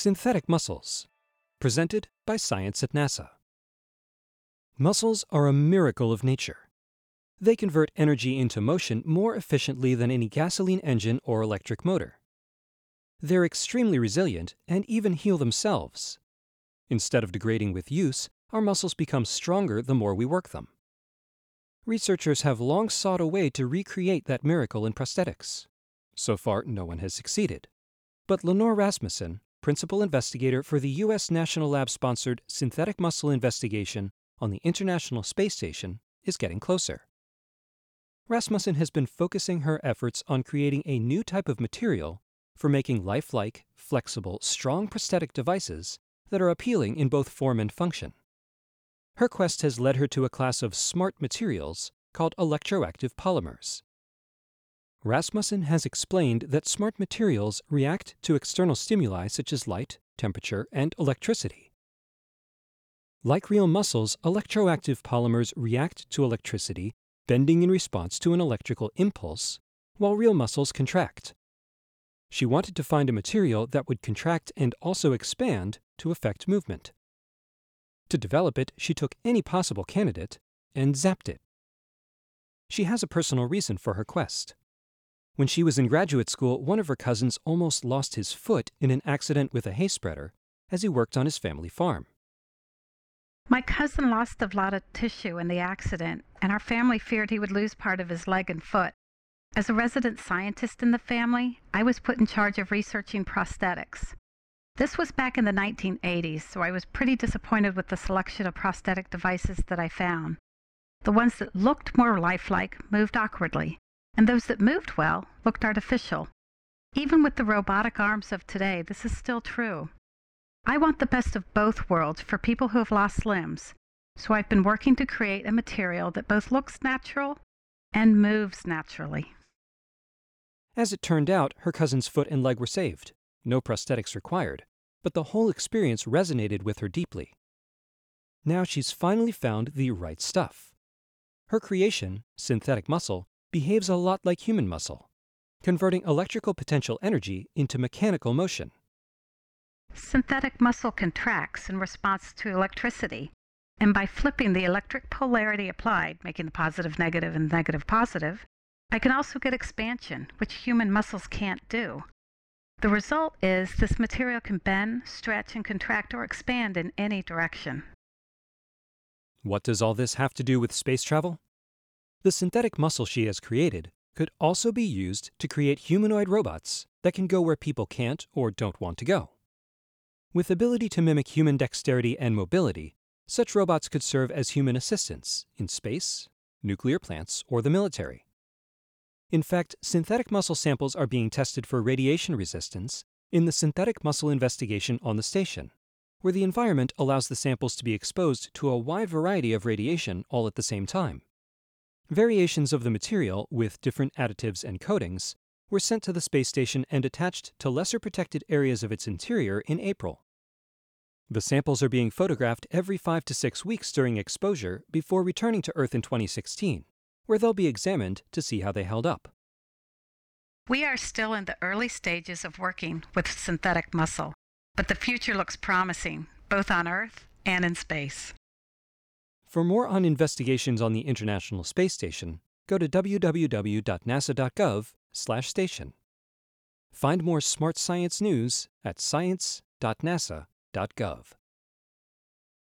Synthetic muscles, presented by Science at NASA. Muscles are a miracle of nature. They convert energy into motion more efficiently than any gasoline engine or electric motor. They're extremely resilient and even heal themselves. Instead of degrading with use, our muscles become stronger the more we work them. Researchers have long sought a way to recreate that miracle in prosthetics. So far, no one has succeeded. But Lenore Rasmussen, principal investigator for the U.S. National Lab sponsored synthetic muscle investigation on the International Space Station, is getting closer. Rasmussen has been focusing her efforts on creating a new type of material for making lifelike, flexible, strong prosthetic devices that are appealing in both form and function. Her quest has led her to a class of smart materials called electroactive polymers. Rasmussen has explained that smart materials react to external stimuli such as light, temperature, and electricity. Like real muscles, electroactive polymers react to electricity, bending in response to an electrical impulse, while real muscles contract. She wanted to find a material that would contract and also expand to affect movement. To develop it, she took any possible candidate and zapped it. She has a personal reason for her quest. When she was in graduate school, one of her cousins almost lost his foot in an accident with a hay spreader as he worked on his family farm. My cousin lost a lot of tissue in the accident, and our family feared he would lose part of his leg and foot. As a resident scientist in the family, I was put in charge of researching prosthetics. This was back in the 1980s, so I was pretty disappointed with the selection of prosthetic devices that I found. The ones that looked more lifelike moved awkwardly, and those that moved well looked artificial. Even with the robotic arms of today, this is still true. I want the best of both worlds for people who have lost limbs, so I've been working to create a material that both looks natural and moves naturally. As it turned out, her cousin's foot and leg were saved, no prosthetics required, but the whole experience resonated with her deeply. Now she's finally found the right stuff. Her creation, synthetic muscle, behaves a lot like human muscle, converting electrical potential energy into mechanical motion. Synthetic muscle contracts in response to electricity, and by flipping the electric polarity applied, making the positive negative and negative positive, I can also get expansion, which human muscles can't do. The result is this material can bend, stretch, and contract or expand in any direction. What does all this have to do with space travel? The synthetic muscle she has created could also be used to create humanoid robots that can go where people can't or don't want to go. With ability to mimic human dexterity and mobility, such robots could serve as human assistants in space, nuclear plants, or the military. In fact, synthetic muscle samples are being tested for radiation resistance in the synthetic muscle investigation on the station, where the environment allows the samples to be exposed to a wide variety of radiation all at the same time. Variations of the material, with different additives and coatings, were sent to the space station and attached to lesser protected areas of its interior in April. The samples are being photographed every five to six weeks during exposure before returning to Earth in 2016, where they'll be examined to see how they held up. We are still in the early stages of working with synthetic muscle, but the future looks promising, both on Earth and in space. For more on investigations on the International Space Station, go to www.nasa.gov/station. Find more smart science news at science.nasa.gov.